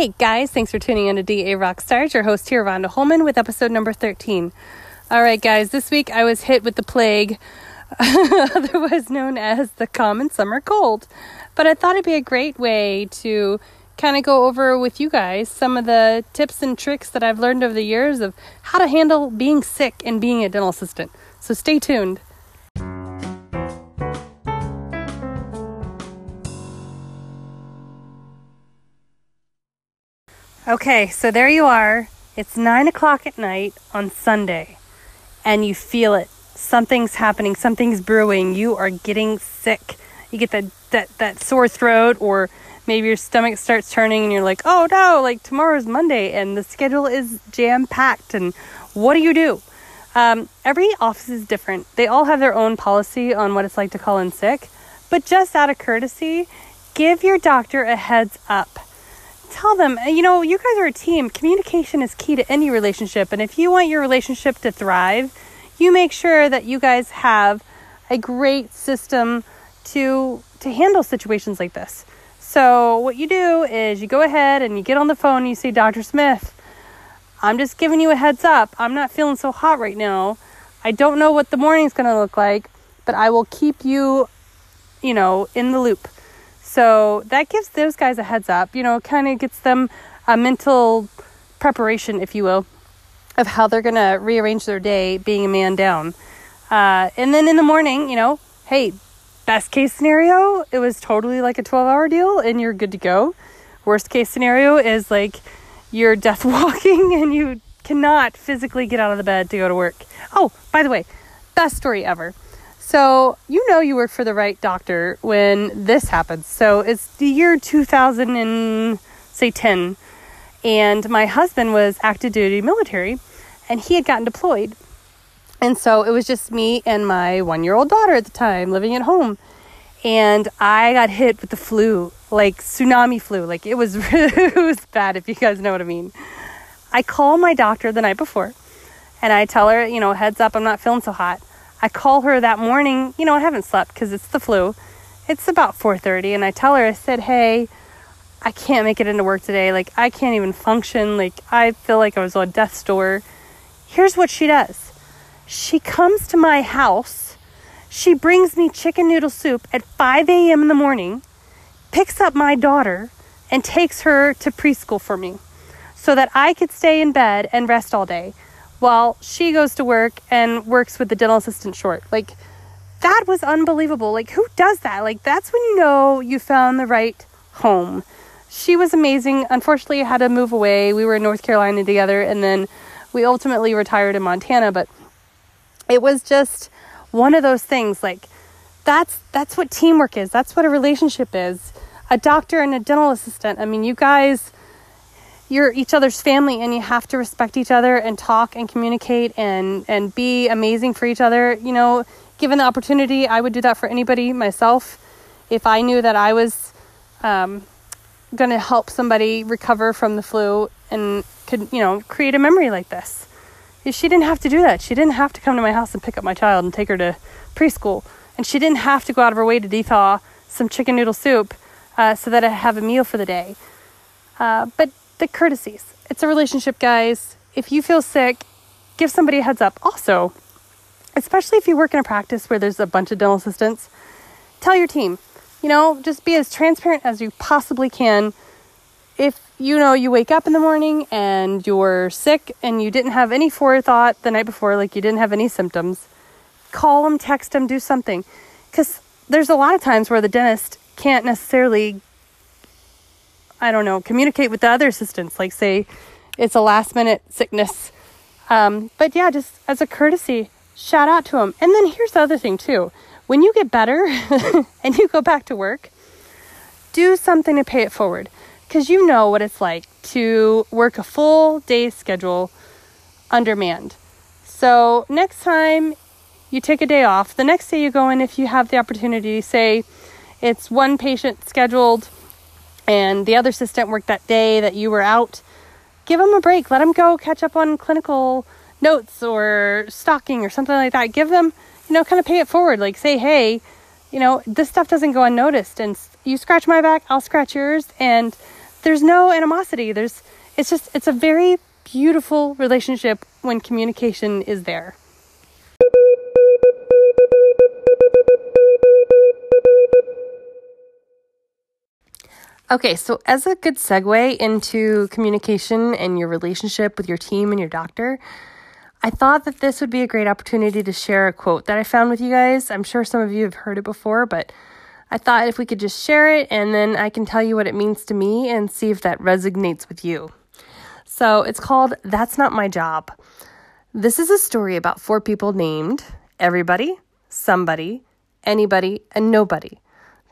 Hey guys, thanks for tuning in to DA Rockstars. Your host here, Rhonda Holman, with episode number 13. All right, guys, this week I was hit with the plague, otherwise known as the common summer cold. But I thought it'd be a great way to kind of go over with you guys some of the tips and tricks that I've learned over the years of how to handle being sick and being a dental assistant. So stay tuned. Okay, so there you are. It's nine o'clock at night on Sunday, and you feel it. Something's happening, something's brewing. You are getting sick. You get that, that, that sore throat, or maybe your stomach starts turning, and you're like, oh no, like tomorrow's Monday, and the schedule is jam packed. And what do you do? Um, every office is different. They all have their own policy on what it's like to call in sick, but just out of courtesy, give your doctor a heads up tell them, uh, you know, you guys are a team. Communication is key to any relationship. And if you want your relationship to thrive, you make sure that you guys have a great system to to handle situations like this. So what you do is you go ahead and you get on the phone and you say, Dr. Smith, I'm just giving you a heads up. I'm not feeling so hot right now. I don't know what the morning's going to look like, but I will keep you, you know, in the loop. So that gives those guys a heads up, you know, kind of gets them a mental preparation, if you will, of how they're going to rearrange their day being a man down. Uh, and then in the morning, you know, hey, best case scenario, it was totally like a 12 hour deal and you're good to go. Worst case scenario is like you're death walking and you cannot physically get out of the bed to go to work. Oh, by the way, best story ever. So, you know you work for the right doctor when this happens. So, it's the year 2000 and say 10 and my husband was active duty military and he had gotten deployed. And so it was just me and my 1-year-old daughter at the time living at home. And I got hit with the flu, like tsunami flu. Like it was it was bad if you guys know what I mean. I call my doctor the night before and I tell her, you know, heads up, I'm not feeling so hot. I call her that morning. You know, I haven't slept because it's the flu. It's about 4:30 and I tell her I said, "Hey, I can't make it into work today. Like I can't even function. Like I feel like I was on death's door." Here's what she does. She comes to my house. She brings me chicken noodle soup at 5 a.m. in the morning, picks up my daughter, and takes her to preschool for me so that I could stay in bed and rest all day while she goes to work and works with the dental assistant short. Like, that was unbelievable. Like, who does that? Like, that's when you know you found the right home. She was amazing. Unfortunately, I had to move away. We were in North Carolina together, and then we ultimately retired in Montana. But it was just one of those things. Like, that's that's what teamwork is. That's what a relationship is. A doctor and a dental assistant. I mean, you guys you're each other's family and you have to respect each other and talk and communicate and and be amazing for each other. You know given the opportunity i would do that for anybody myself. If i knew that i was um, going to help somebody recover from the flu and could you know create a memory like this. She didn't have to do that she didn't have to come to my house and pick up my child and take her to preschool. And she didn't have to go out of her way to thaw some chicken noodle soup uh, so that i have a meal for the day. Uh, but the courtesies. It's a relationship, guys. If you feel sick, give somebody a heads up. Also, especially if you work in a practice where there's a bunch of dental assistants, tell your team. You know, just be as transparent as you possibly can. If you know you wake up in the morning and you're sick and you didn't have any forethought the night before, like you didn't have any symptoms, call them, text them, do something. Because there's a lot of times where the dentist can't necessarily I don't know, communicate with the other assistants, like say it's a last minute sickness. Um, but yeah, just as a courtesy, shout out to them. And then here's the other thing too. When you get better and you go back to work, do something to pay it forward because you know what it's like to work a full day schedule undermanned. So next time you take a day off, the next day you go in if you have the opportunity, say it's one patient scheduled and the other assistant worked that day that you were out, give them a break. Let them go catch up on clinical notes or stocking or something like that. Give them, you know, kind of pay it forward. Like say, hey, you know, this stuff doesn't go unnoticed, and you scratch my back, I'll scratch yours, and there's no animosity. There's it's just it's a very beautiful relationship when communication is there. Okay, so as a good segue into communication and your relationship with your team and your doctor, I thought that this would be a great opportunity to share a quote that I found with you guys. I'm sure some of you have heard it before, but I thought if we could just share it and then I can tell you what it means to me and see if that resonates with you. So it's called That's Not My Job. This is a story about four people named everybody, somebody, anybody, and nobody.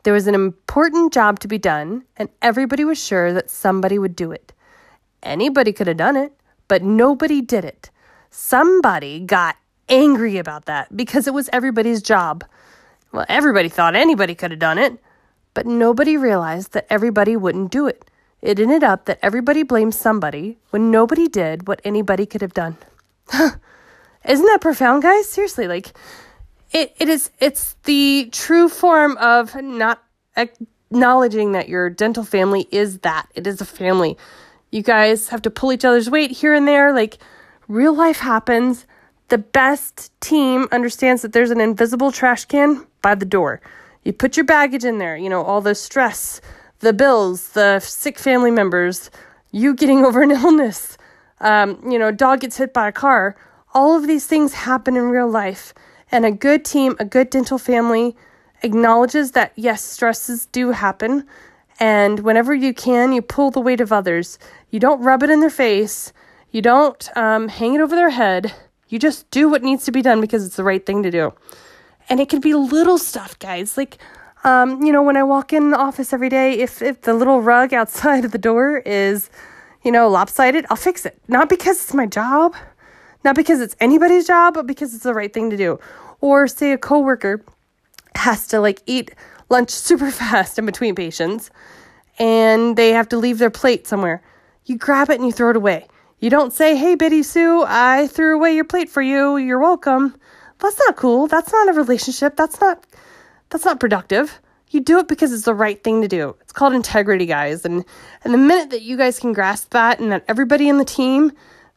There was an important job to be done, and everybody was sure that somebody would do it. Anybody could have done it, but nobody did it. Somebody got angry about that because it was everybody's job. Well, everybody thought anybody could have done it, but nobody realized that everybody wouldn't do it. It ended up that everybody blamed somebody when nobody did what anybody could have done. Isn't that profound, guys? Seriously, like it, it is it's the true form of not acknowledging that your dental family is that. It is a family. You guys have to pull each other's weight here and there. Like real life happens. The best team understands that there's an invisible trash can by the door. You put your baggage in there you know all the stress the bills the sick family members you getting over an illness um, you know dog gets hit by a car. All of these things happen in real life and a good team, a good dental family acknowledges that yes, stresses do happen. And whenever you can, you pull the weight of others. You don't rub it in their face. You don't um, hang it over their head. You just do what needs to be done because it's the right thing to do. And it can be little stuff, guys. Like, um, you know, when I walk in the office every day, if, if the little rug outside of the door is, you know, lopsided, I'll fix it. Not because it's my job, not because it's anybody's job, but because it's the right thing to do. Or say a coworker has to like eat lunch super fast in between patients and they have to leave their plate somewhere. You grab it and you throw it away. You don't say, "Hey, Biddy Sue, I threw away your plate for you. You're welcome." That's not cool. That's not a relationship. That's not that's not productive. You do it because it's the right thing to do. It's called integrity, guys. And and the minute that you guys can grasp that and that everybody in the team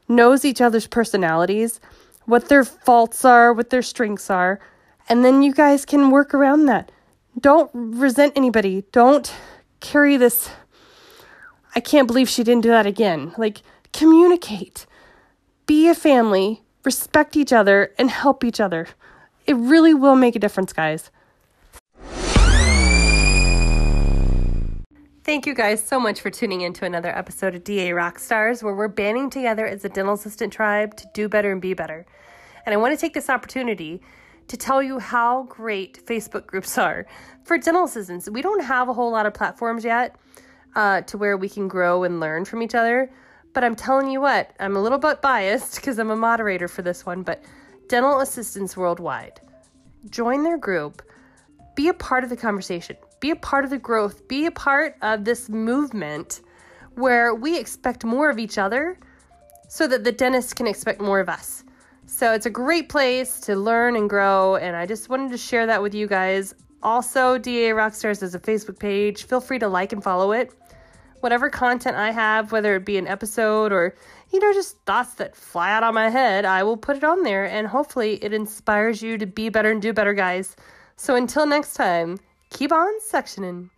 knows each other's personalities, what their faults are, what their strengths are, and then you guys can work around that. Don't resent anybody. Don't carry this I can't believe she didn't do that again. Like communicate. Be a family, respect each other and help each other. It really will make a difference, guys. Thank you guys so much for tuning in to another episode of DA Rockstars, where we're banding together as a dental assistant tribe to do better and be better. And I want to take this opportunity to tell you how great Facebook groups are for dental assistants. We don't have a whole lot of platforms yet uh, to where we can grow and learn from each other. But I'm telling you what, I'm a little bit biased because I'm a moderator for this one, but dental assistants worldwide. Join their group, be a part of the conversation be a part of the growth, be a part of this movement where we expect more of each other so that the dentist can expect more of us. So it's a great place to learn and grow, and I just wanted to share that with you guys. Also, DA Rockstars is a Facebook page. Feel free to like and follow it. Whatever content I have, whether it be an episode or, you know, just thoughts that fly out of my head, I will put it on there, and hopefully it inspires you to be better and do better, guys. So until next time, keep on sectioning.